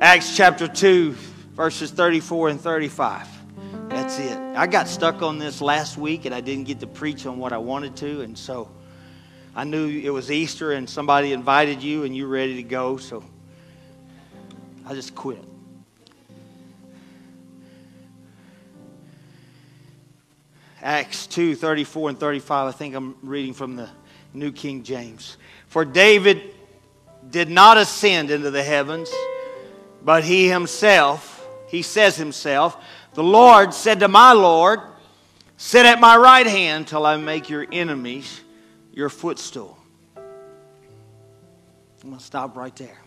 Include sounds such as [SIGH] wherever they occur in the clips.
Acts chapter 2, verses 34 and 35. That's it. I got stuck on this last week and I didn't get to preach on what I wanted to, and so I knew it was Easter and somebody invited you and you were ready to go, so I just quit. Acts 2 34 and 35. I think I'm reading from the New King James. For David did not ascend into the heavens, but he himself, he says himself, the Lord said to my Lord, Sit at my right hand till I make your enemies your footstool. I'm going to stop right there.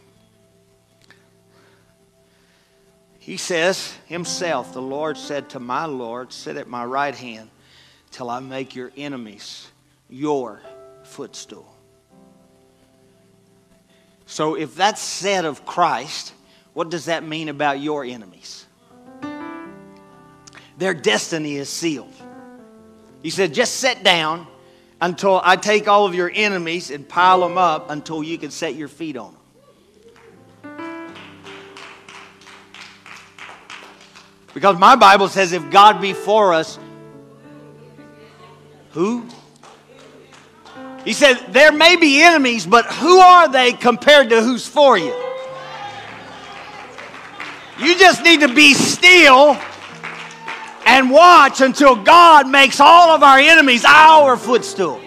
He says himself, the Lord said to my Lord, Sit at my right hand till I make your enemies your footstool. So, if that's said of Christ, what does that mean about your enemies? Their destiny is sealed. He said, just sit down until I take all of your enemies and pile them up until you can set your feet on them. Because my Bible says, if God be for us, who? He said, There may be enemies, but who are they compared to who's for you? You just need to be still and watch until God makes all of our enemies our footstool.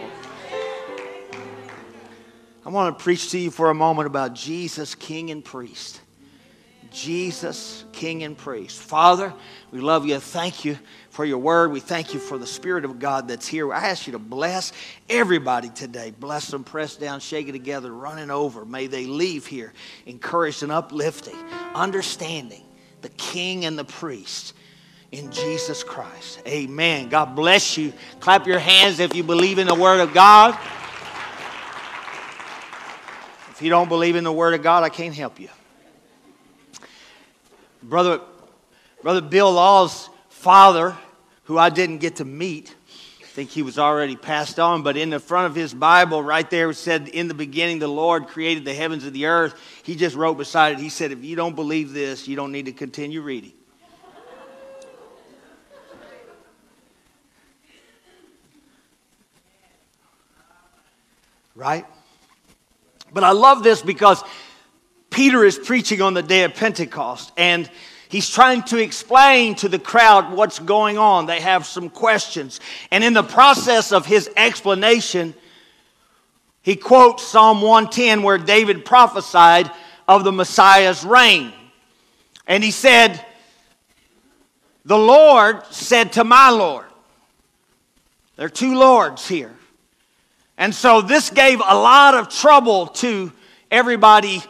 I want to preach to you for a moment about Jesus, King and Priest. Jesus, King and Priest. Father, we love you. Thank you for your word. We thank you for the Spirit of God that's here. I ask you to bless everybody today. Bless them, press down, shake it together, running over. May they leave here encouraged and uplifting, understanding the King and the priest in Jesus Christ. Amen. God bless you. Clap your hands if you believe in the Word of God. If you don't believe in the Word of God, I can't help you. Brother, Brother Bill Law's father, who I didn't get to meet, I think he was already passed on, but in the front of his Bible, right there, it said, In the beginning, the Lord created the heavens and the earth. He just wrote beside it, He said, If you don't believe this, you don't need to continue reading. Right? But I love this because Peter is preaching on the day of Pentecost, and He's trying to explain to the crowd what's going on. They have some questions. And in the process of his explanation, he quotes Psalm 110, where David prophesied of the Messiah's reign. And he said, The Lord said to my Lord, there are two Lords here. And so this gave a lot of trouble to everybody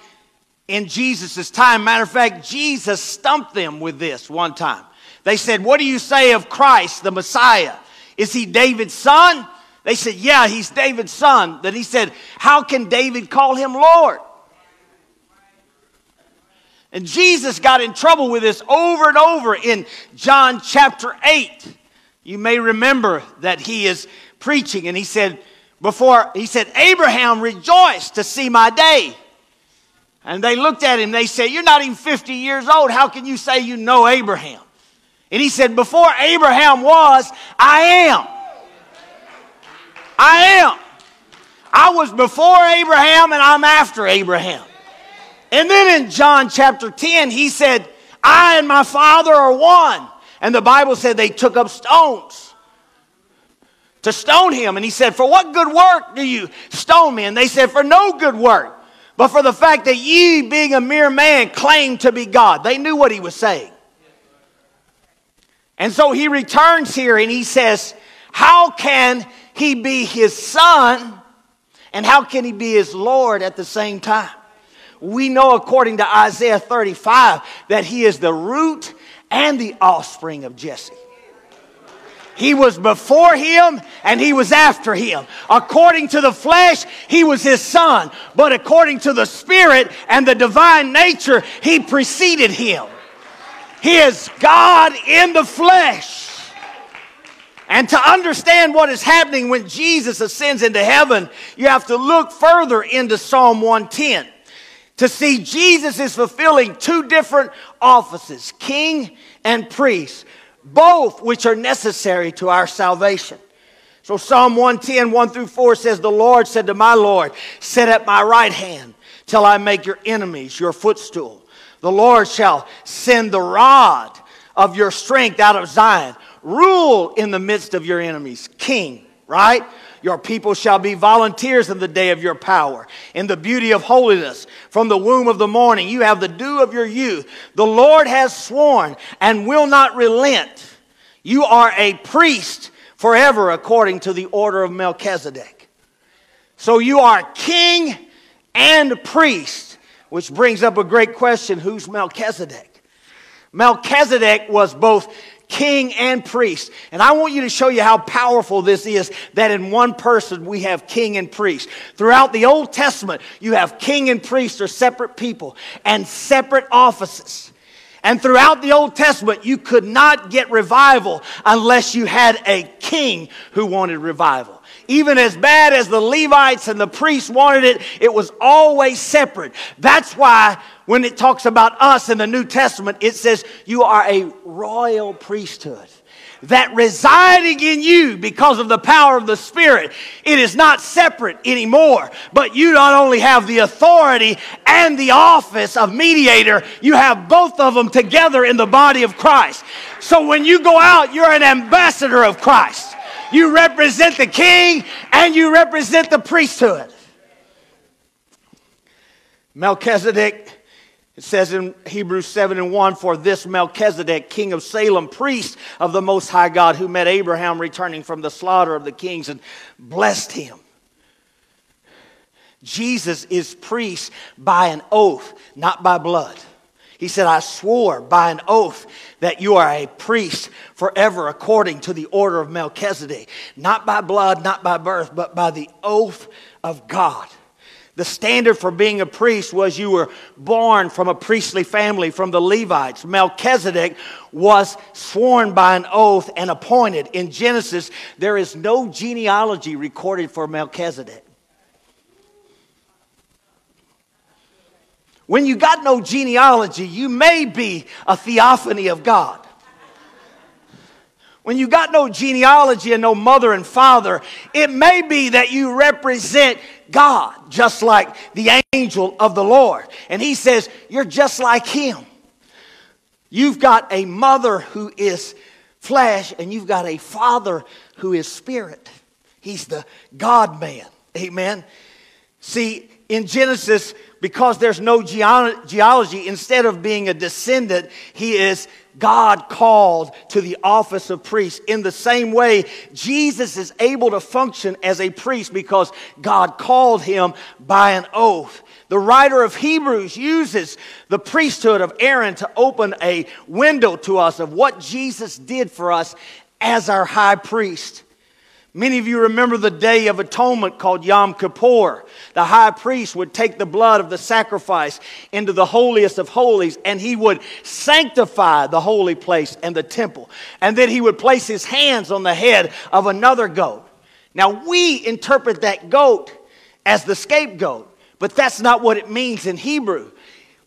in Jesus' time. Matter of fact, Jesus stumped them with this one time. They said, What do you say of Christ, the Messiah? Is he David's son? They said, Yeah, he's David's son. Then he said, How can David call him Lord? And Jesus got in trouble with this over and over in John chapter 8. You may remember that he is preaching and he said, before he said, Abraham rejoiced to see my day. And they looked at him, they said, You're not even 50 years old. How can you say you know Abraham? And he said, Before Abraham was, I am. I am. I was before Abraham and I'm after Abraham. And then in John chapter 10, he said, I and my Father are one. And the Bible said they took up stones to stone him. And he said, For what good work do you stone me? And they said, For no good work but for the fact that ye, being a mere man, claim to be God. They knew what he was saying. And so he returns here and he says, How can he be his son and how can he be his Lord at the same time? We know, according to Isaiah 35, that he is the root and the offspring of Jesse. He was before him and he was after him. According to the flesh, he was his son. But according to the spirit and the divine nature, he preceded him. He is God in the flesh. And to understand what is happening when Jesus ascends into heaven, you have to look further into Psalm 110. to see Jesus is fulfilling two different offices king and priest, both which are necessary to our salvation. So Psalm 110, 1 through 4 says, The Lord said to my Lord, Sit at my right hand till I make your enemies your footstool. The Lord shall send the rod of your strength out of Zion. Rule in the midst of your enemies. King, right? Your people shall be volunteers in the day of your power, in the beauty of holiness. From the womb of the morning, you have the dew of your youth. The Lord has sworn and will not relent. You are a priest forever according to the order of Melchizedek. So you are king and priest, which brings up a great question who's Melchizedek? Melchizedek was both king and priest. And I want you to show you how powerful this is that in one person we have king and priest. Throughout the Old Testament, you have king and priest are separate people and separate offices. And throughout the Old Testament, you could not get revival unless you had a king who wanted revival. Even as bad as the Levites and the priests wanted it, it was always separate. That's why when it talks about us in the New Testament, it says you are a royal priesthood that residing in you because of the power of the Spirit, it is not separate anymore. But you not only have the authority and the office of mediator, you have both of them together in the body of Christ. So when you go out, you're an ambassador of Christ. You represent the king and you represent the priesthood. Melchizedek, it says in Hebrews 7 and 1 For this Melchizedek, king of Salem, priest of the Most High God, who met Abraham returning from the slaughter of the kings and blessed him. Jesus is priest by an oath, not by blood. He said, I swore by an oath that you are a priest forever according to the order of Melchizedek, not by blood, not by birth, but by the oath of God. The standard for being a priest was you were born from a priestly family, from the Levites. Melchizedek was sworn by an oath and appointed. In Genesis, there is no genealogy recorded for Melchizedek. When you got no genealogy, you may be a theophany of God. When you got no genealogy and no mother and father, it may be that you represent God, just like the angel of the Lord. And he says, You're just like him. You've got a mother who is flesh, and you've got a father who is spirit. He's the God man. Amen. See, in Genesis, because there's no genealogy, instead of being a descendant, he is God called to the office of priest. In the same way, Jesus is able to function as a priest because God called him by an oath. The writer of Hebrews uses the priesthood of Aaron to open a window to us of what Jesus did for us as our high priest. Many of you remember the Day of Atonement called Yom Kippur. The high priest would take the blood of the sacrifice into the holiest of holies and he would sanctify the holy place and the temple. And then he would place his hands on the head of another goat. Now, we interpret that goat as the scapegoat, but that's not what it means in Hebrew.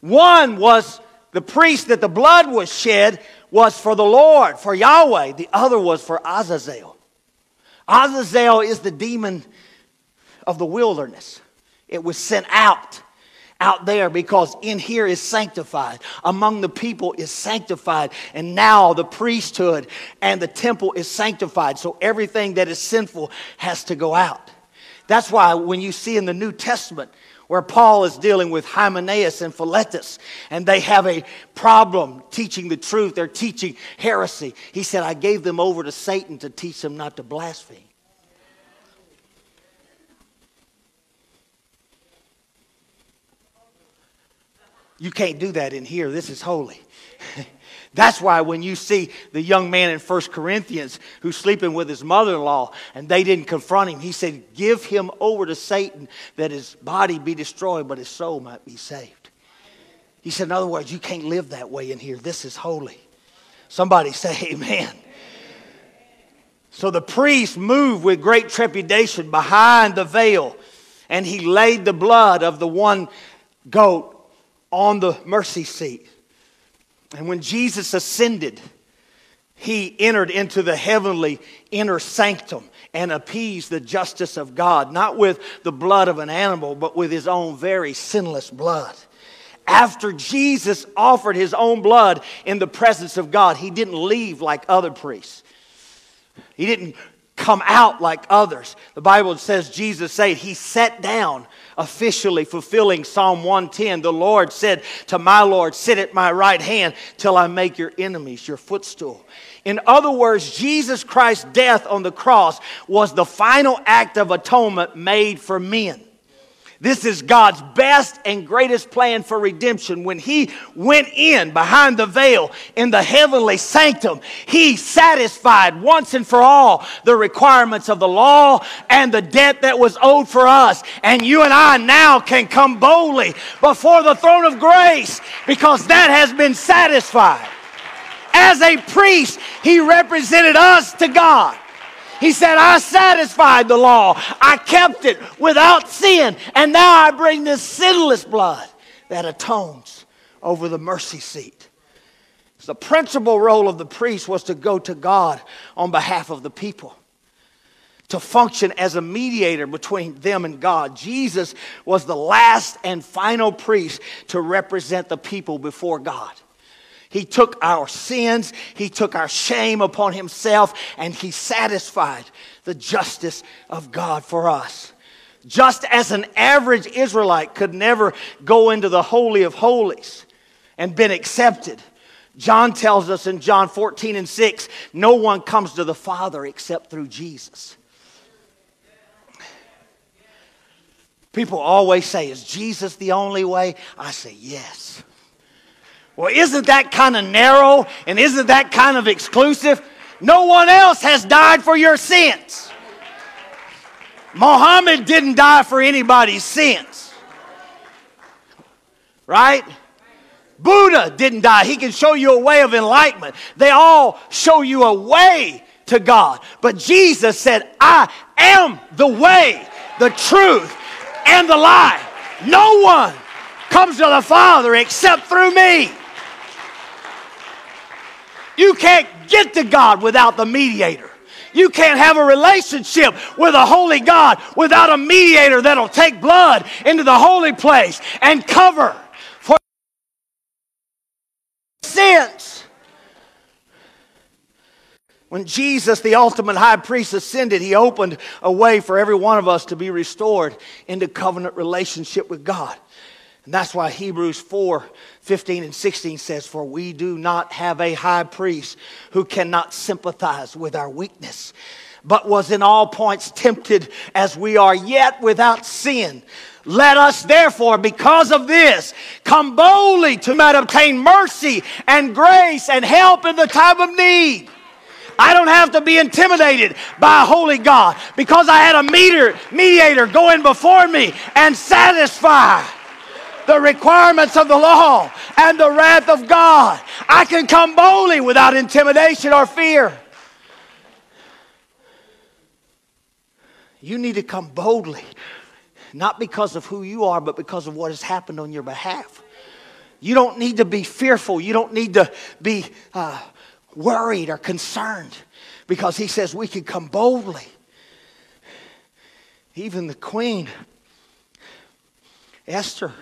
One was the priest that the blood was shed was for the Lord, for Yahweh, the other was for Azazel. Azazel is the demon of the wilderness. It was sent out, out there because in here is sanctified. Among the people is sanctified. And now the priesthood and the temple is sanctified. So everything that is sinful has to go out. That's why when you see in the New Testament, where Paul is dealing with Hymenaeus and Philetus, and they have a problem teaching the truth. They're teaching heresy. He said, I gave them over to Satan to teach them not to blaspheme. You can't do that in here. This is holy. [LAUGHS] That's why when you see the young man in 1 Corinthians who's sleeping with his mother in law and they didn't confront him, he said, Give him over to Satan that his body be destroyed, but his soul might be saved. He said, In other words, you can't live that way in here. This is holy. Somebody [LAUGHS] say, Amen. So the priest moved with great trepidation behind the veil, and he laid the blood of the one goat on the mercy seat. And when Jesus ascended, he entered into the heavenly inner sanctum and appeased the justice of God, not with the blood of an animal, but with his own very sinless blood. After Jesus offered his own blood in the presence of God, he didn't leave like other priests. He didn't come out like others. The Bible says Jesus said he sat down officially fulfilling Psalm 110. The Lord said to my Lord, Sit at my right hand till I make your enemies your footstool. In other words, Jesus Christ's death on the cross was the final act of atonement made for men. This is God's best and greatest plan for redemption. When He went in behind the veil in the heavenly sanctum, He satisfied once and for all the requirements of the law and the debt that was owed for us. And you and I now can come boldly before the throne of grace because that has been satisfied. As a priest, He represented us to God. He said, I satisfied the law. I kept it without sin. And now I bring this sinless blood that atones over the mercy seat. The principal role of the priest was to go to God on behalf of the people, to function as a mediator between them and God. Jesus was the last and final priest to represent the people before God. He took our sins, He took our shame upon Himself, and He satisfied the justice of God for us. Just as an average Israelite could never go into the Holy of Holies and been accepted. John tells us in John 14 and 6 no one comes to the Father except through Jesus. People always say, Is Jesus the only way? I say, Yes. Well, isn't that kind of narrow and isn't that kind of exclusive? No one else has died for your sins. Muhammad didn't die for anybody's sins. Right? Buddha didn't die. He can show you a way of enlightenment. They all show you a way to God. But Jesus said, I am the way, the truth, and the life. No one comes to the Father except through me. You can't get to God without the mediator. You can't have a relationship with a holy God without a mediator that'll take blood into the holy place and cover for sins. When Jesus, the ultimate high priest, ascended, he opened a way for every one of us to be restored into covenant relationship with God. And that's why Hebrews 4 15 and 16 says, For we do not have a high priest who cannot sympathize with our weakness, but was in all points tempted as we are, yet without sin. Let us therefore, because of this, come boldly to might obtain mercy and grace and help in the time of need. I don't have to be intimidated by a holy God because I had a meter, mediator going before me and satisfy the requirements of the law and the wrath of God. I can come boldly without intimidation or fear. You need to come boldly, not because of who you are, but because of what has happened on your behalf. You don't need to be fearful. You don't need to be uh, worried or concerned because he says we can come boldly. Even the queen, Esther,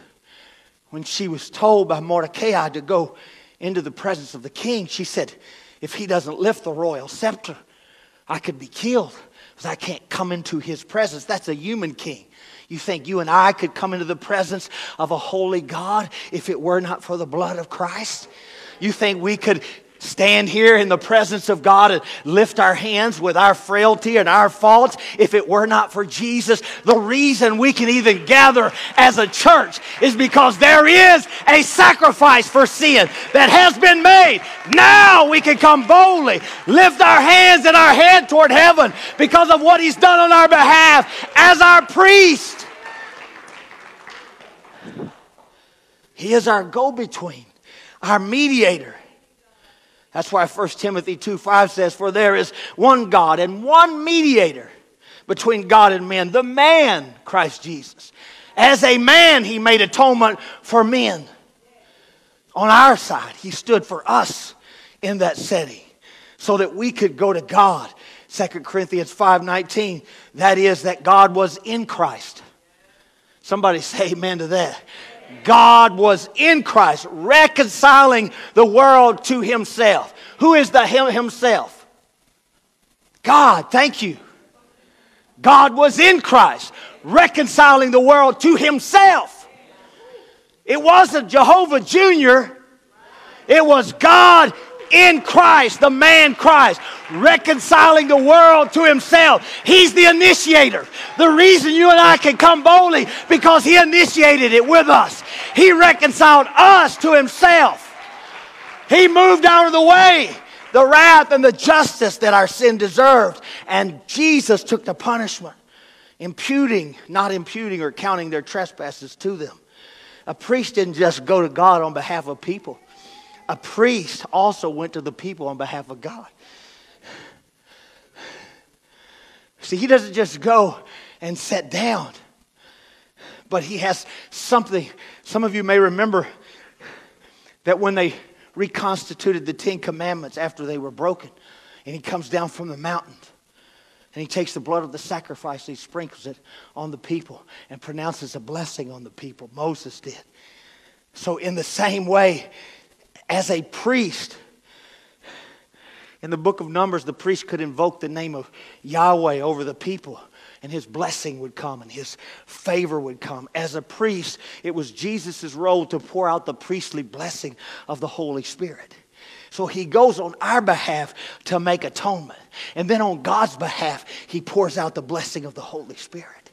when she was told by Mordecai to go into the presence of the king, she said, If he doesn't lift the royal scepter, I could be killed because I can't come into his presence. That's a human king. You think you and I could come into the presence of a holy God if it were not for the blood of Christ? You think we could stand here in the presence of God and lift our hands with our frailty and our faults if it were not for Jesus. The reason we can even gather as a church is because there is a sacrifice for sin that has been made. Now we can come boldly, lift our hands and our head toward heaven because of what He's done on our behalf as our priest. He is our go between, our mediator. That's why 1 Timothy 2 5 says, For there is one God and one mediator between God and men, the man, Christ Jesus. As a man, he made atonement for men. on our side. He stood for us in that setting so that we could go to God. 2 Corinthians 5:19 that is that God was in Christ. Somebody say amen to that. God was in Christ reconciling the world to himself. Who is the him himself? God, thank you. God was in Christ reconciling the world to himself. It wasn't Jehovah Jr., it was God in Christ, the man Christ, reconciling the world to himself. He's the initiator. The reason you and I can come boldly because he initiated it with us. He reconciled us to himself. He moved out of the way the wrath and the justice that our sin deserved. And Jesus took the punishment, imputing, not imputing or counting their trespasses to them. A priest didn't just go to God on behalf of people, a priest also went to the people on behalf of God. See, he doesn't just go and sit down, but he has something. Some of you may remember that when they reconstituted the Ten Commandments after they were broken, and he comes down from the mountain. And he takes the blood of the sacrifice, he sprinkles it on the people and pronounces a blessing on the people. Moses did. So, in the same way, as a priest, in the book of Numbers, the priest could invoke the name of Yahweh over the people, and his blessing would come and his favor would come. As a priest, it was Jesus' role to pour out the priestly blessing of the Holy Spirit. So he goes on our behalf to make atonement. And then on God's behalf, he pours out the blessing of the Holy Spirit.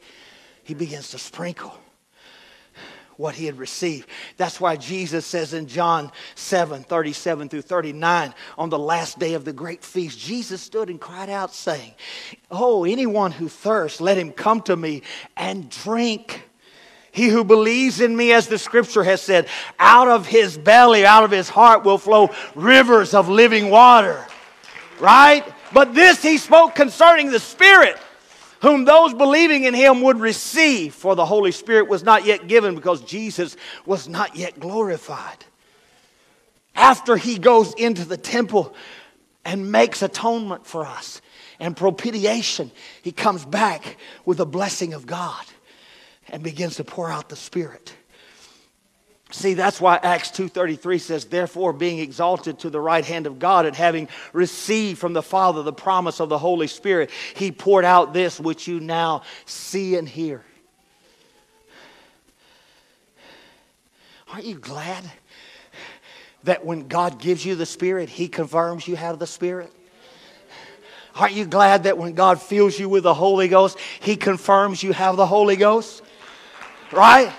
He begins to sprinkle what he had received. That's why Jesus says in John 7 37 through 39, on the last day of the great feast, Jesus stood and cried out, saying, Oh, anyone who thirsts, let him come to me and drink. He who believes in me, as the scripture has said, out of his belly, out of his heart will flow rivers of living water. Right? But this he spoke concerning the Spirit, whom those believing in him would receive, for the Holy Spirit was not yet given because Jesus was not yet glorified. After he goes into the temple and makes atonement for us and propitiation, he comes back with the blessing of God and begins to pour out the Spirit. See, that's why Acts 2:33 says, "Therefore, being exalted to the right hand of God and having received from the Father the promise of the Holy Spirit, he poured out this which you now see and hear." Aren't you glad that when God gives you the Spirit, he confirms you have the Spirit? Aren't you glad that when God fills you with the Holy Ghost, he confirms you have the Holy Ghost? Right?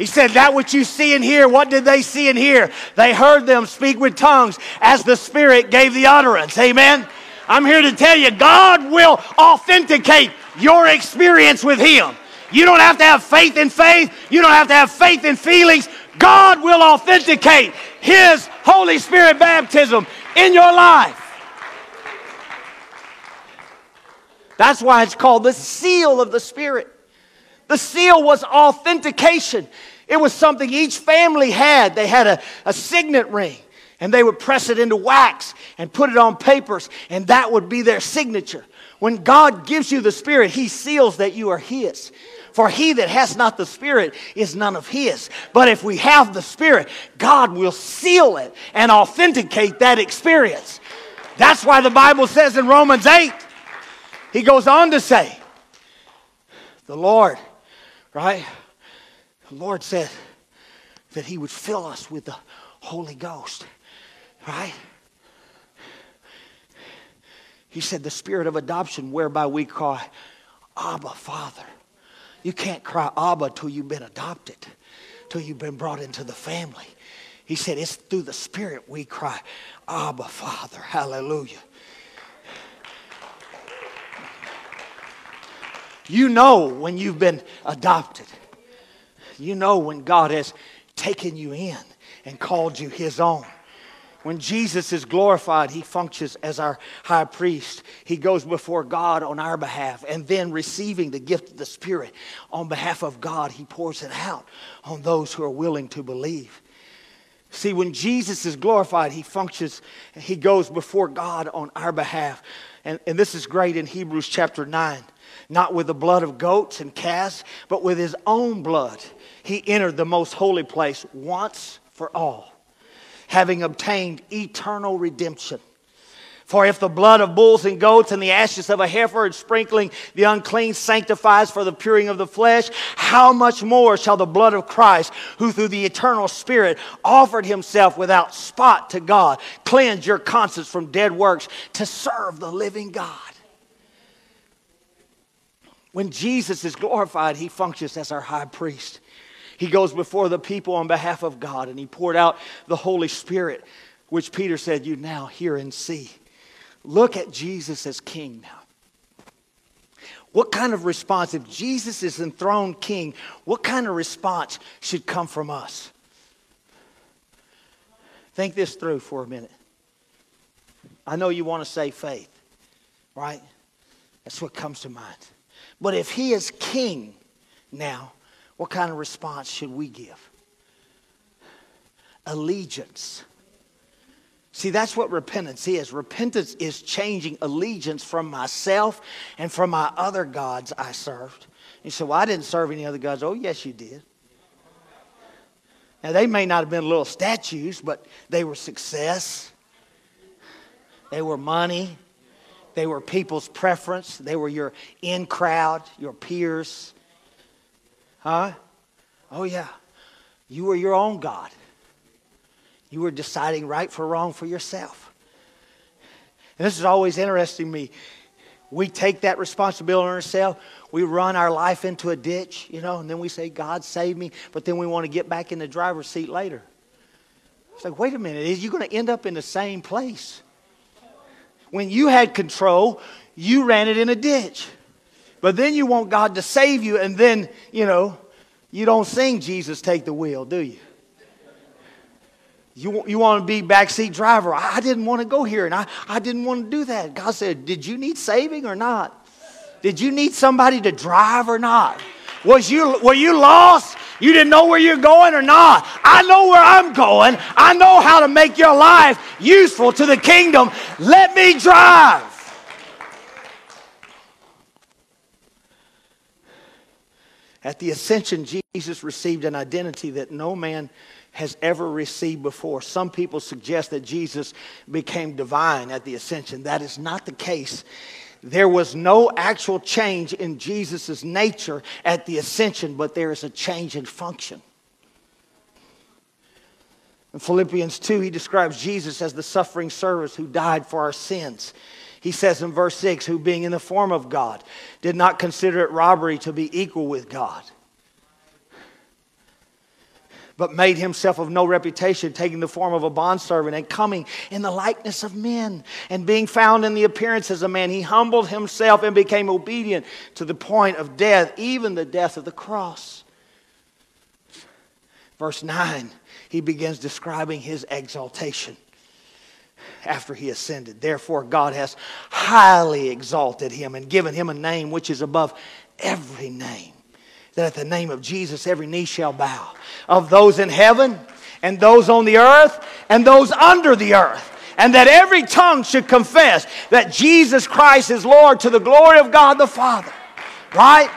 He said, That which you see and hear, what did they see and hear? They heard them speak with tongues as the Spirit gave the utterance. Amen? I'm here to tell you, God will authenticate your experience with Him. You don't have to have faith in faith, you don't have to have faith in feelings. God will authenticate His Holy Spirit baptism in your life. That's why it's called the seal of the Spirit. The seal was authentication. It was something each family had. They had a, a signet ring, and they would press it into wax and put it on papers, and that would be their signature. When God gives you the Spirit, He seals that you are His. For he that has not the Spirit is none of his. But if we have the Spirit, God will seal it and authenticate that experience. That's why the Bible says in Romans 8, he goes on to say, The Lord right? The Lord said that He would fill us with the Holy Ghost, right? He said, the spirit of adoption whereby we cry, Abba, Father. You can't cry Abba till you've been adopted, till you've been brought into the family. He said, it's through the Spirit we cry, Abba, Father. Hallelujah. You know when you've been adopted. You know when God has taken you in and called you his own. When Jesus is glorified, he functions as our high priest. He goes before God on our behalf, and then receiving the gift of the Spirit on behalf of God, he pours it out on those who are willing to believe. See, when Jesus is glorified, he functions, he goes before God on our behalf. And, and this is great in Hebrews chapter 9. Not with the blood of goats and calves, but with his own blood. He entered the most holy place once for all, having obtained eternal redemption. For if the blood of bulls and goats and the ashes of a heifer and sprinkling the unclean sanctifies for the puring of the flesh, how much more shall the blood of Christ, who through the eternal Spirit offered himself without spot to God, cleanse your conscience from dead works to serve the living God? When Jesus is glorified, he functions as our high priest. He goes before the people on behalf of God and he poured out the Holy Spirit, which Peter said, You now hear and see. Look at Jesus as king now. What kind of response, if Jesus is enthroned king, what kind of response should come from us? Think this through for a minute. I know you want to say faith, right? That's what comes to mind. But if he is king now, what kind of response should we give? Allegiance. See, that's what repentance is. Repentance is changing allegiance from myself and from my other gods I served. You say, Well, I didn't serve any other gods. Oh, yes, you did. Now, they may not have been little statues, but they were success, they were money, they were people's preference, they were your in crowd, your peers. Huh? Oh, yeah. You were your own God. You were deciding right for wrong for yourself. And this is always interesting me. We take that responsibility on ourselves. We run our life into a ditch, you know, and then we say, God save me, but then we want to get back in the driver's seat later. It's like, wait a minute, is you going to end up in the same place? When you had control, you ran it in a ditch. But then you want God to save you, and then, you know, you don't sing Jesus Take the Wheel, do you? You, you want to be backseat driver. I didn't want to go here and I, I didn't want to do that. God said, Did you need saving or not? Did you need somebody to drive or not? Was you, were you lost? You didn't know where you're going or not? I know where I'm going. I know how to make your life useful to the kingdom. Let me drive. At the ascension, Jesus received an identity that no man has ever received before. Some people suggest that Jesus became divine at the ascension. That is not the case. There was no actual change in Jesus' nature at the ascension, but there is a change in function. In Philippians 2, he describes Jesus as the suffering servant who died for our sins. He says in verse 6, who being in the form of God, did not consider it robbery to be equal with God but made himself of no reputation, taking the form of a bondservant and coming in the likeness of men. And being found in the appearance as a man, he humbled himself and became obedient to the point of death, even the death of the cross. Verse 9, he begins describing his exaltation after he ascended. Therefore, God has highly exalted him and given him a name which is above every name that at the name of Jesus every knee shall bow, of those in heaven and those on the earth and those under the earth. And that every tongue should confess that Jesus Christ is Lord to the glory of God the Father. Right?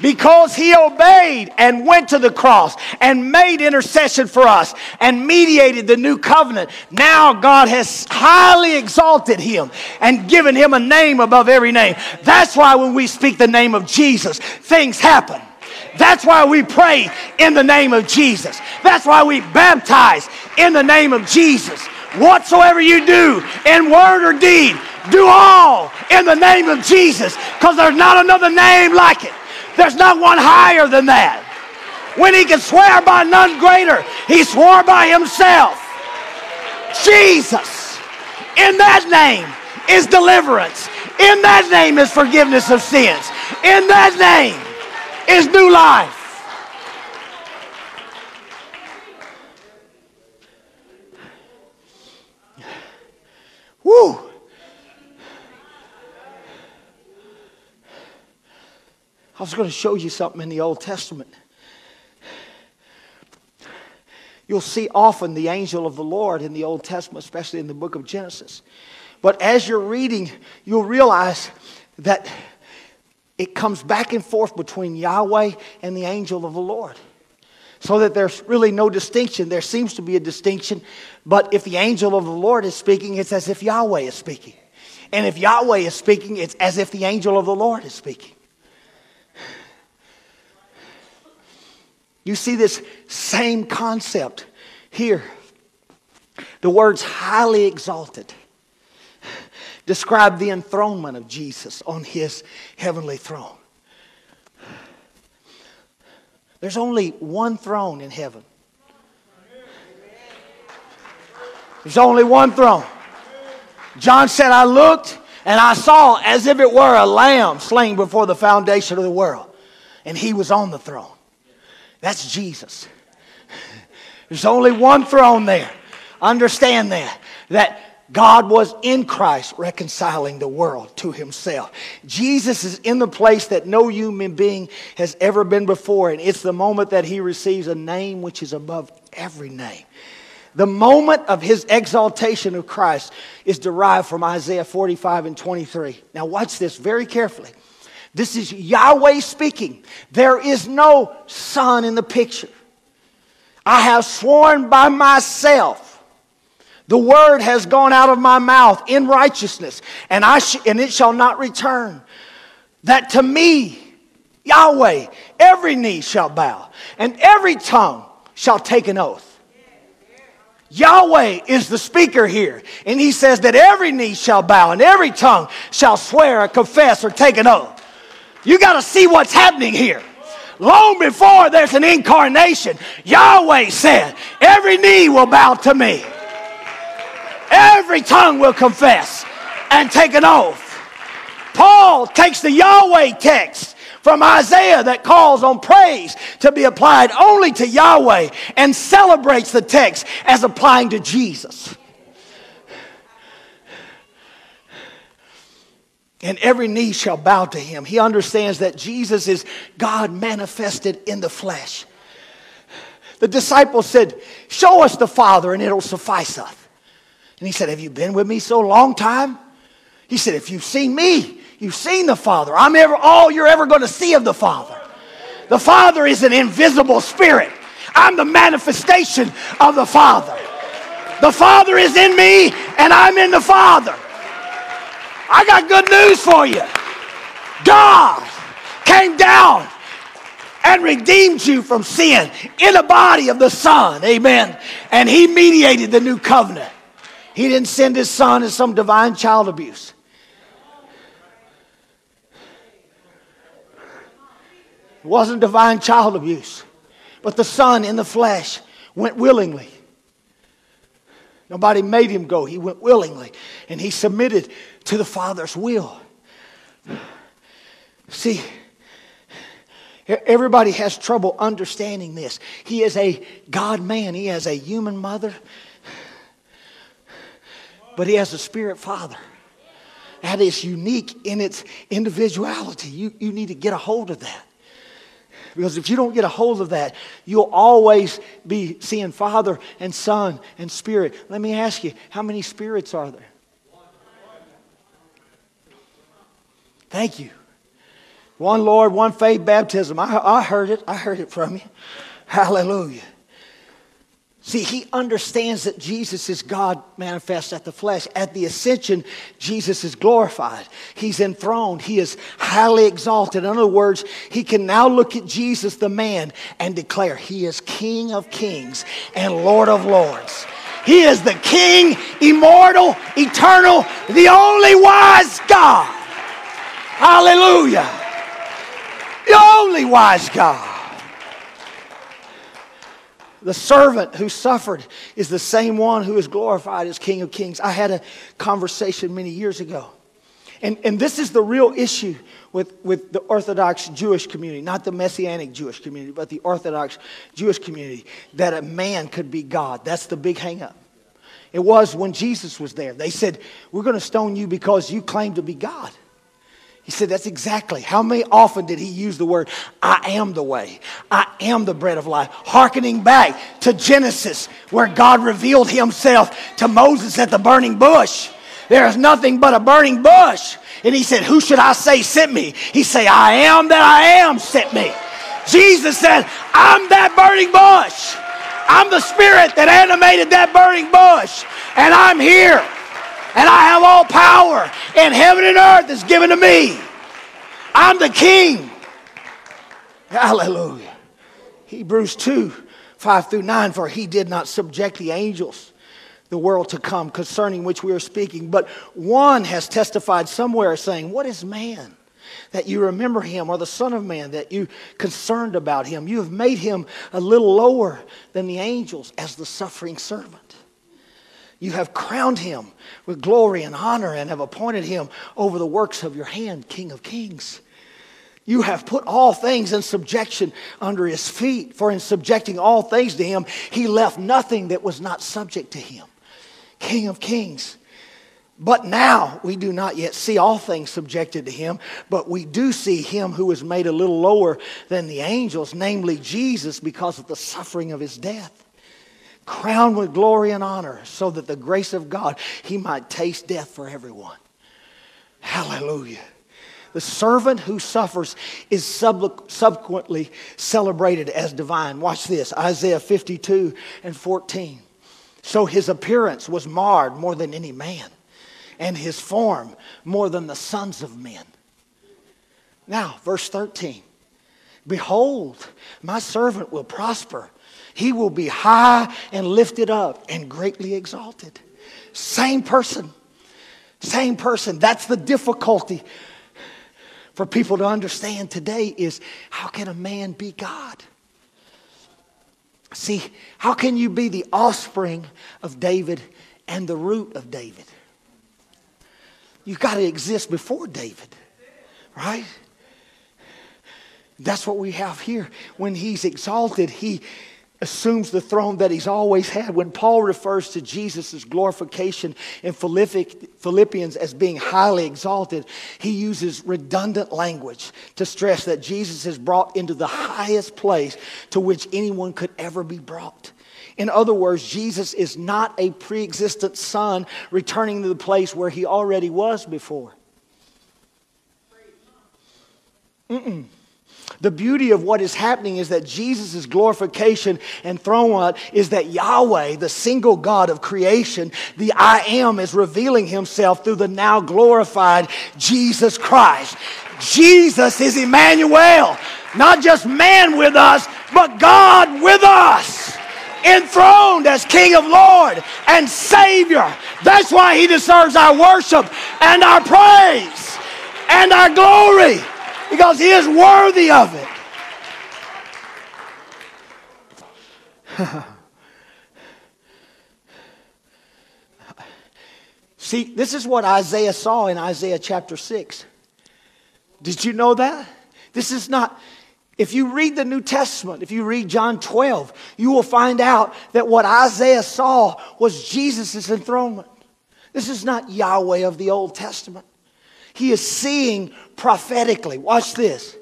Because he obeyed and went to the cross and made intercession for us and mediated the new covenant. Now God has highly exalted him and given him a name above every name. That's why when we speak the name of Jesus, things happen. That's why we pray in the name of Jesus. That's why we baptize in the name of Jesus. Whatsoever you do in word or deed, do all in the name of Jesus because there's not another name like it. There's not one higher than that. When he can swear by none greater, he swore by himself. Jesus. In that name is deliverance. In that name is forgiveness of sins. In that name is new life. Woo! I was going to show you something in the Old Testament. You'll see often the angel of the Lord in the Old Testament, especially in the book of Genesis. But as you're reading, you'll realize that it comes back and forth between Yahweh and the angel of the Lord. So that there's really no distinction. There seems to be a distinction, but if the angel of the Lord is speaking, it's as if Yahweh is speaking. And if Yahweh is speaking, it's as if the angel of the Lord is speaking. You see this same concept here. The words highly exalted describe the enthronement of Jesus on his heavenly throne. There's only one throne in heaven. There's only one throne. John said, I looked and I saw as if it were a lamb slain before the foundation of the world. And he was on the throne. That's Jesus. There's only one throne there. Understand that. That God was in Christ reconciling the world to himself. Jesus is in the place that no human being has ever been before, and it's the moment that he receives a name which is above every name. The moment of his exaltation of Christ is derived from Isaiah 45 and 23. Now, watch this very carefully. This is Yahweh speaking. There is no son in the picture. I have sworn by myself. The word has gone out of my mouth in righteousness, and, I sh- and it shall not return. That to me, Yahweh, every knee shall bow, and every tongue shall take an oath. Yahweh is the speaker here. And he says that every knee shall bow and every tongue shall swear or confess or take an oath. You got to see what's happening here. Long before there's an incarnation, Yahweh said, Every knee will bow to me, every tongue will confess and take an oath. Paul takes the Yahweh text from Isaiah that calls on praise to be applied only to Yahweh and celebrates the text as applying to Jesus. And every knee shall bow to him. He understands that Jesus is God manifested in the flesh. The disciples said, Show us the Father and it'll suffice us. And he said, Have you been with me so long time? He said, If you've seen me, You've seen the Father. I'm ever all you're ever going to see of the Father. The Father is an invisible spirit. I'm the manifestation of the Father. The Father is in me, and I'm in the Father. I got good news for you. God came down and redeemed you from sin in the body of the Son. Amen. And He mediated the new covenant. He didn't send His Son as some divine child abuse. It wasn't divine child abuse. But the son in the flesh went willingly. Nobody made him go. He went willingly. And he submitted to the Father's will. See, everybody has trouble understanding this. He is a God man, he has a human mother, but he has a spirit father. That is unique in its individuality. You, you need to get a hold of that. Because if you don't get a hold of that, you'll always be seeing Father and Son and Spirit. Let me ask you, how many spirits are there? Thank you. One Lord, one faith, baptism. I, I heard it. I heard it from you. Hallelujah. See, he understands that Jesus is God manifest at the flesh. At the ascension, Jesus is glorified. He's enthroned. He is highly exalted. In other words, he can now look at Jesus, the man, and declare he is King of kings and Lord of lords. He is the King, immortal, eternal, the only wise God. Hallelujah. The only wise God. The servant who suffered is the same one who is glorified as King of Kings. I had a conversation many years ago. And, and this is the real issue with, with the Orthodox Jewish community, not the Messianic Jewish community, but the Orthodox Jewish community, that a man could be God. That's the big hangup. It was when Jesus was there. They said, We're going to stone you because you claim to be God. He said, That's exactly. How many often did he use the word, I am the way, I am the bread of life, hearkening back to Genesis, where God revealed himself to Moses at the burning bush. There is nothing but a burning bush. And he said, Who should I say sent me? He said, I am that I am sent me. Jesus said, I'm that burning bush. I'm the spirit that animated that burning bush. And I'm here and I have all power in heaven and earth is given to me. I'm the king. Hallelujah. Hebrews 2 5 through 9 For he did not subject the angels, the world to come, concerning which we are speaking, but one has testified somewhere saying, What is man? That you remember him, or the Son of Man, that you concerned about him. You have made him a little lower than the angels as the suffering servant. You have crowned him with glory and honor and have appointed him over the works of your hand, King of kings. You have put all things in subjection under his feet, for in subjecting all things to him, he left nothing that was not subject to him. King of kings. But now we do not yet see all things subjected to him, but we do see him who was made a little lower than the angels, namely Jesus, because of the suffering of his death crowned with glory and honor, so that the grace of God, he might taste death for everyone. Hallelujah. The servant who suffers is subsequently celebrated as divine. Watch this Isaiah 52 and 14. So his appearance was marred more than any man, and his form more than the sons of men. Now, verse 13 Behold, my servant will prosper. He will be high and lifted up and greatly exalted. Same person. Same person. That's the difficulty for people to understand today is how can a man be God? See, how can you be the offspring of David and the root of David? You've got to exist before David, right? That's what we have here. When he's exalted, he assumes the throne that he's always had. When Paul refers to Jesus' glorification in Philippians as being highly exalted, he uses redundant language to stress that Jesus is brought into the highest place to which anyone could ever be brought. In other words, Jesus is not a pre existent son returning to the place where he already was before. Mm-mm. The beauty of what is happening is that Jesus' glorification and throne is that Yahweh, the single God of creation, the I am, is revealing himself through the now glorified Jesus Christ. Jesus is Emmanuel, not just man with us, but God with us enthroned as King of Lord and Savior. That's why he deserves our worship and our praise and our glory because he is worthy of it. [LAUGHS] See, this is what Isaiah saw in Isaiah chapter 6. Did you know that? This is not, if you read the New Testament, if you read John 12, you will find out that what Isaiah saw was Jesus' enthronement. This is not Yahweh of the Old Testament. He is seeing prophetically. Watch this.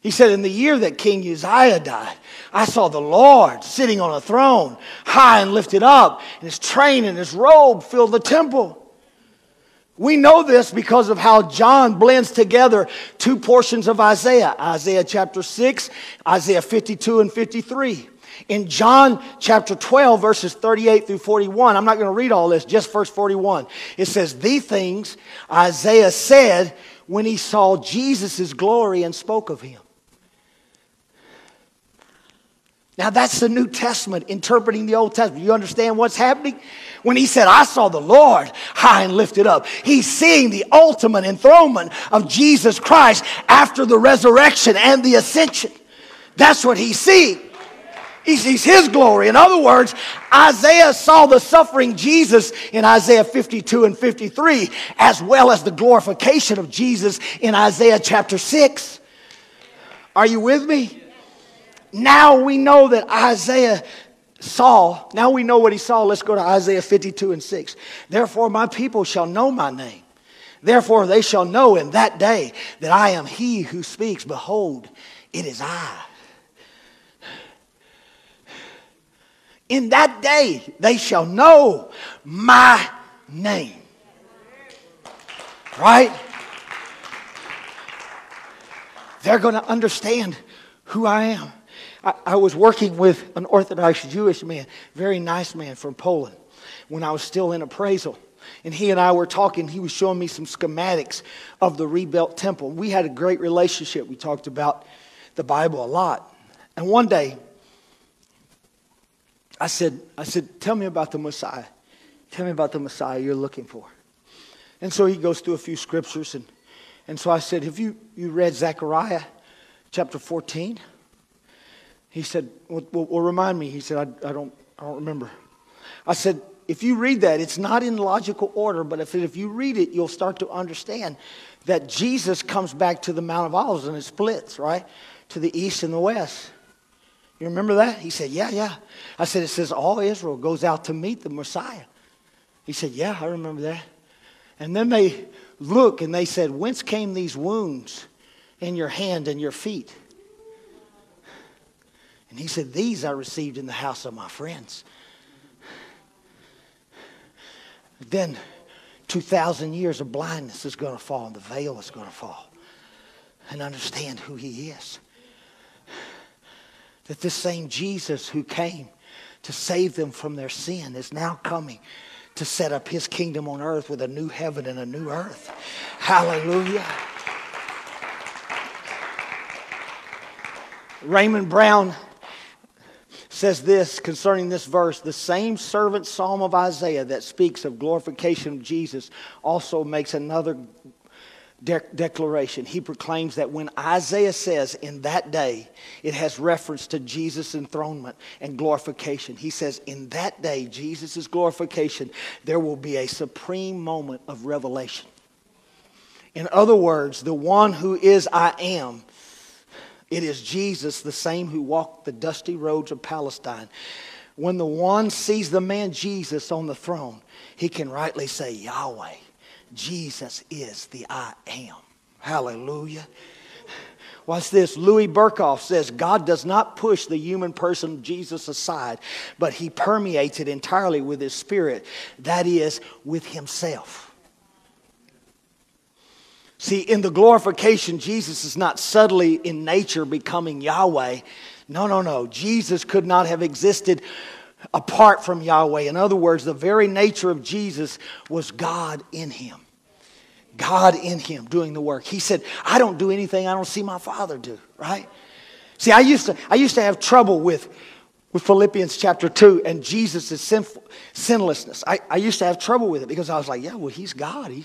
He said, In the year that King Uzziah died, I saw the Lord sitting on a throne, high and lifted up, and his train and his robe filled the temple. We know this because of how John blends together two portions of Isaiah Isaiah chapter 6, Isaiah 52 and 53. In John chapter 12, verses 38 through 41, I'm not going to read all this, just verse 41. It says, The things Isaiah said when he saw Jesus' glory and spoke of him. Now, that's the New Testament interpreting the Old Testament. You understand what's happening? When he said, I saw the Lord high and lifted up, he's seeing the ultimate enthronement of Jesus Christ after the resurrection and the ascension. That's what he's seeing. He sees his glory. In other words, Isaiah saw the suffering Jesus in Isaiah 52 and 53, as well as the glorification of Jesus in Isaiah chapter 6. Are you with me? Now we know that Isaiah saw, now we know what he saw. Let's go to Isaiah 52 and 6. Therefore, my people shall know my name Therefore, they shall know in that day that I am he who speaks. Behold, it is I. In that day, they shall know my name. Right? They're going to understand who I am. I, I, was working with an Orthodox Jewish man, very nice man from Poland, when I was still in appraisal and he and I were talking. He was showing me some schematics of the rebuilt temple. We had a great relationship. We talked about the Bible a lot. And one day, I said, I said, Tell me about the Messiah. Tell me about the Messiah you're looking for. And so he goes through a few scriptures. And, and so I said, Have you, you read Zechariah chapter 14? He said, well, well, remind me. He said, I, I, don't, I don't remember. I said, if you read that, it's not in logical order, but if, if you read it, you'll start to understand that Jesus comes back to the Mount of Olives and it splits, right? To the east and the west. You remember that? He said, Yeah, yeah. I said, It says all Israel goes out to meet the Messiah. He said, Yeah, I remember that. And then they look and they said, Whence came these wounds in your hand and your feet? And he said, These I received in the house of my friends. then 2,000 years of blindness is going to fall and the veil is going to fall and understand who he is. That this same Jesus who came to save them from their sin is now coming to set up his kingdom on earth with a new heaven and a new earth. Hallelujah. Raymond Brown says this concerning this verse the same servant psalm of Isaiah that speaks of glorification of Jesus also makes another de- declaration. He proclaims that when Isaiah says in that day, it has reference to Jesus' enthronement and glorification. He says, in that day, Jesus' glorification, there will be a supreme moment of revelation. In other words, the one who is I am it is Jesus, the same who walked the dusty roads of Palestine. When the one sees the man Jesus on the throne, he can rightly say, Yahweh, Jesus is the I am. Hallelujah. Watch this. Louis Berkhof says God does not push the human person Jesus aside, but he permeates it entirely with his spirit, that is, with himself. See, in the glorification, Jesus is not subtly in nature becoming Yahweh. No, no, no. Jesus could not have existed apart from Yahweh. In other words, the very nature of Jesus was God in him. God in him doing the work. He said, I don't do anything I don't see my Father do, right? See, I used to, I used to have trouble with, with Philippians chapter 2 and Jesus' sinful, sinlessness. I, I used to have trouble with it because I was like, yeah, well, he's God. He,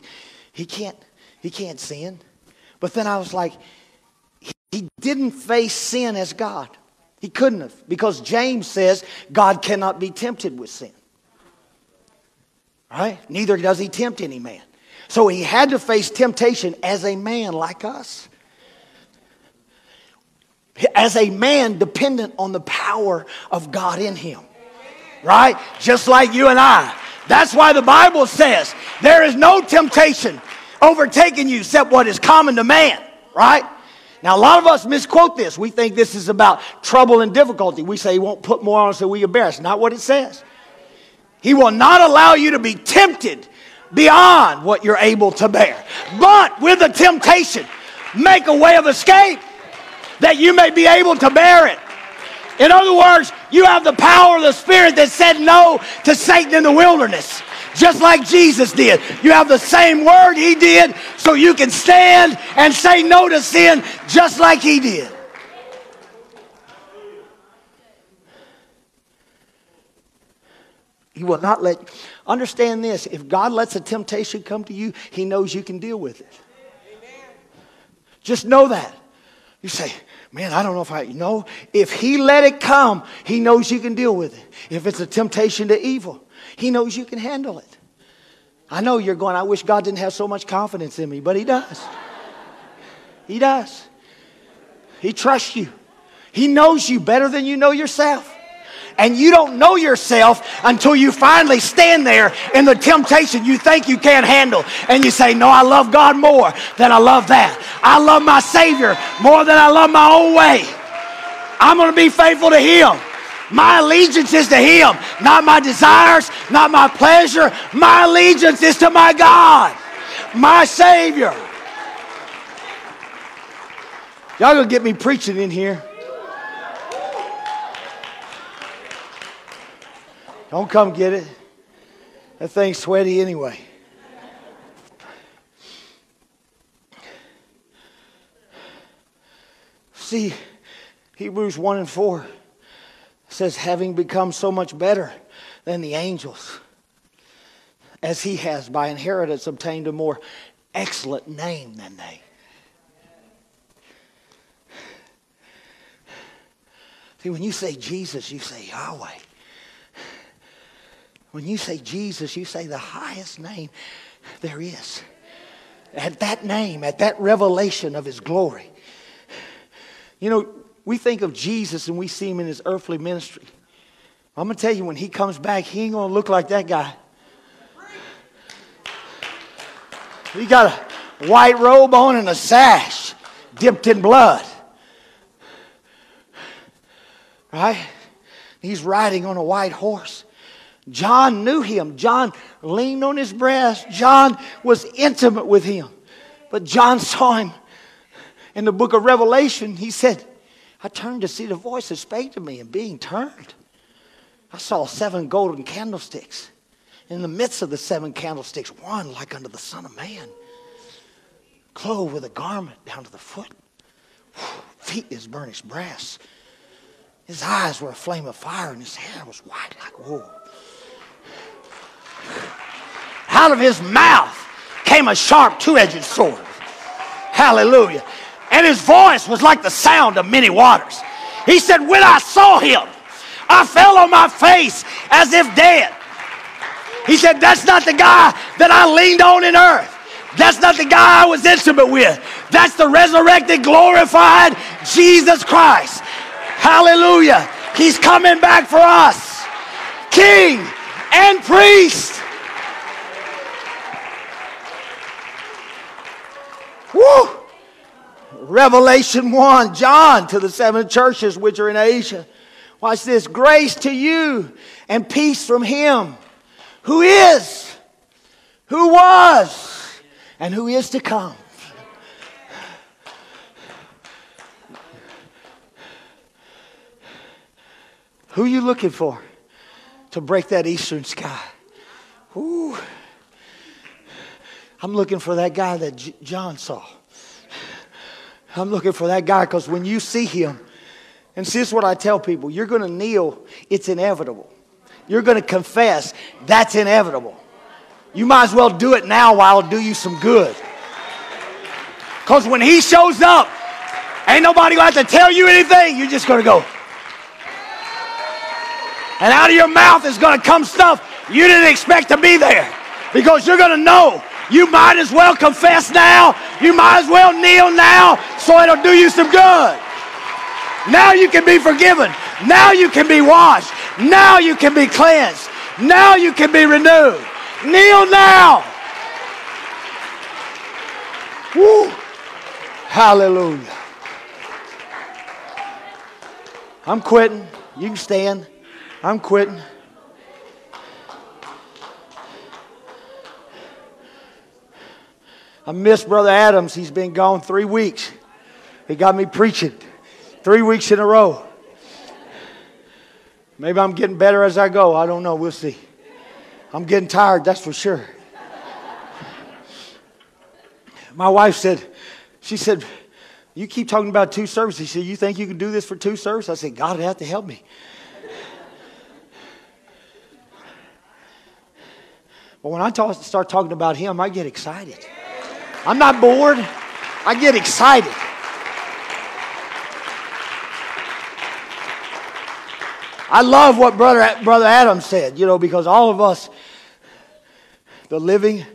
he can't he can't sin. But then I was like, he didn't face sin as God. He couldn't have, because James says God cannot be tempted with sin. Right? Neither does he tempt any man. So he had to face temptation as a man like us. As a man dependent on the power of God in him. Right? Just like you and I. That's why the Bible says there is no temptation overtaking you except what is common to man, right? Now, a lot of us misquote this. We think this is about trouble and difficulty. We say he won't put more on us than we can bear. It's not what it says. He will not allow you to be tempted beyond what you're able to bear. But with the temptation, make a way of escape that you may be able to bear it. In other words, you have the power of the Spirit that said no to Satan in the wilderness just like Jesus did. You have the same word he did, so you can stand and say no to sin just like he did. He will not let understand this. If God lets a temptation come to you, he knows you can deal with it. Just know that. You say, man, I don't know if I know. If he let it come, he knows you can deal with it. If it's a temptation to evil, he knows you can handle it. I know you're going, I wish God didn't have so much confidence in me, but He does. He does. He trusts you. He knows you better than you know yourself. And you don't know yourself until you finally stand there in the temptation you think you can't handle. And you say, No, I love God more than I love that. I love my Savior more than I love my own way. I'm going to be faithful to Him. My allegiance is to Him, not my desires, not my pleasure. My allegiance is to my God, my Savior. Y'all gonna get me preaching in here. Don't come get it. That thing's sweaty anyway. See, Hebrews 1 and 4 says, having become so much better than the angels, as he has by inheritance obtained a more excellent name than they. See, when you say Jesus, you say Yahweh. When you say Jesus, you say the highest name there is. At that name, at that revelation of his glory. You know, we think of Jesus and we see him in his earthly ministry. I'm going to tell you, when he comes back, he ain't going to look like that guy. He got a white robe on and a sash dipped in blood. Right? He's riding on a white horse. John knew him. John leaned on his breast. John was intimate with him. But John saw him in the book of Revelation. He said, I turned to see the voice that spake to me, and being turned, I saw seven golden candlesticks. In the midst of the seven candlesticks, one like unto the Son of Man, clothed with a garment down to the foot, feet as burnished brass. His eyes were a flame of fire, and his hair was white like wool. Out of his mouth came a sharp two edged sword. Hallelujah. And his voice was like the sound of many waters. He said, When I saw him, I fell on my face as if dead. He said, That's not the guy that I leaned on in earth. That's not the guy I was intimate with. That's the resurrected, glorified Jesus Christ. Hallelujah. He's coming back for us. King and priest. Woo! Revelation 1, John to the seven churches which are in Asia. Watch this. Grace to you and peace from him who is, who was, and who is to come. Who are you looking for to break that eastern sky? Ooh. I'm looking for that guy that J- John saw. I'm looking for that guy because when you see him, and see, this is what I tell people you're going to kneel, it's inevitable. You're going to confess, that's inevitable. You might as well do it now while it'll do you some good. Because when he shows up, ain't nobody going to have to tell you anything. You're just going to go. And out of your mouth is going to come stuff you didn't expect to be there. Because you're going to know you might as well confess now. You might as well kneel now so it'll do you some good. Now you can be forgiven. Now you can be washed. Now you can be cleansed. Now you can be renewed. Kneel now. Woo. Hallelujah. I'm quitting. You can stand. I'm quitting. I miss Brother Adams. He's been gone three weeks. He got me preaching three weeks in a row. Maybe I'm getting better as I go. I don't know. We'll see. I'm getting tired, that's for sure. My wife said, she said, you keep talking about two services. She said, you think you can do this for two services? I said, God have to help me. But when I talk, start talking about him, I get excited. I'm not bored. I get excited. I love what Brother, Brother Adam said, you know, because all of us, the living,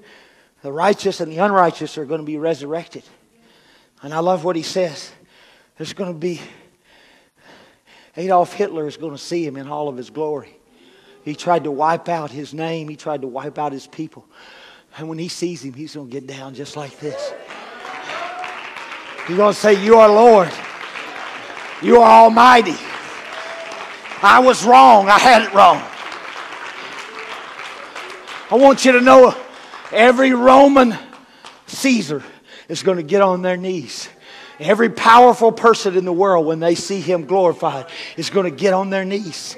the righteous, and the unrighteous, are going to be resurrected. And I love what he says. There's going to be, Adolf Hitler is going to see him in all of his glory. He tried to wipe out his name, he tried to wipe out his people. And when he sees him, he's going to get down just like this. He's going to say, You are Lord. You are Almighty. I was wrong. I had it wrong. I want you to know every Roman Caesar is going to get on their knees. Every powerful person in the world, when they see him glorified, is going to get on their knees.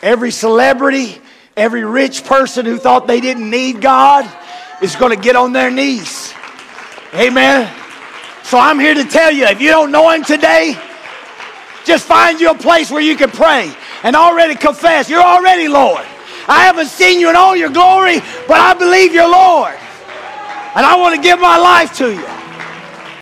Every celebrity, every rich person who thought they didn't need God is going to get on their knees. Amen. So I'm here to tell you if you don't know Him today, just find you a place where you can pray and already confess you're already Lord. I haven't seen you in all your glory, but I believe you're Lord. And I want to give my life to you.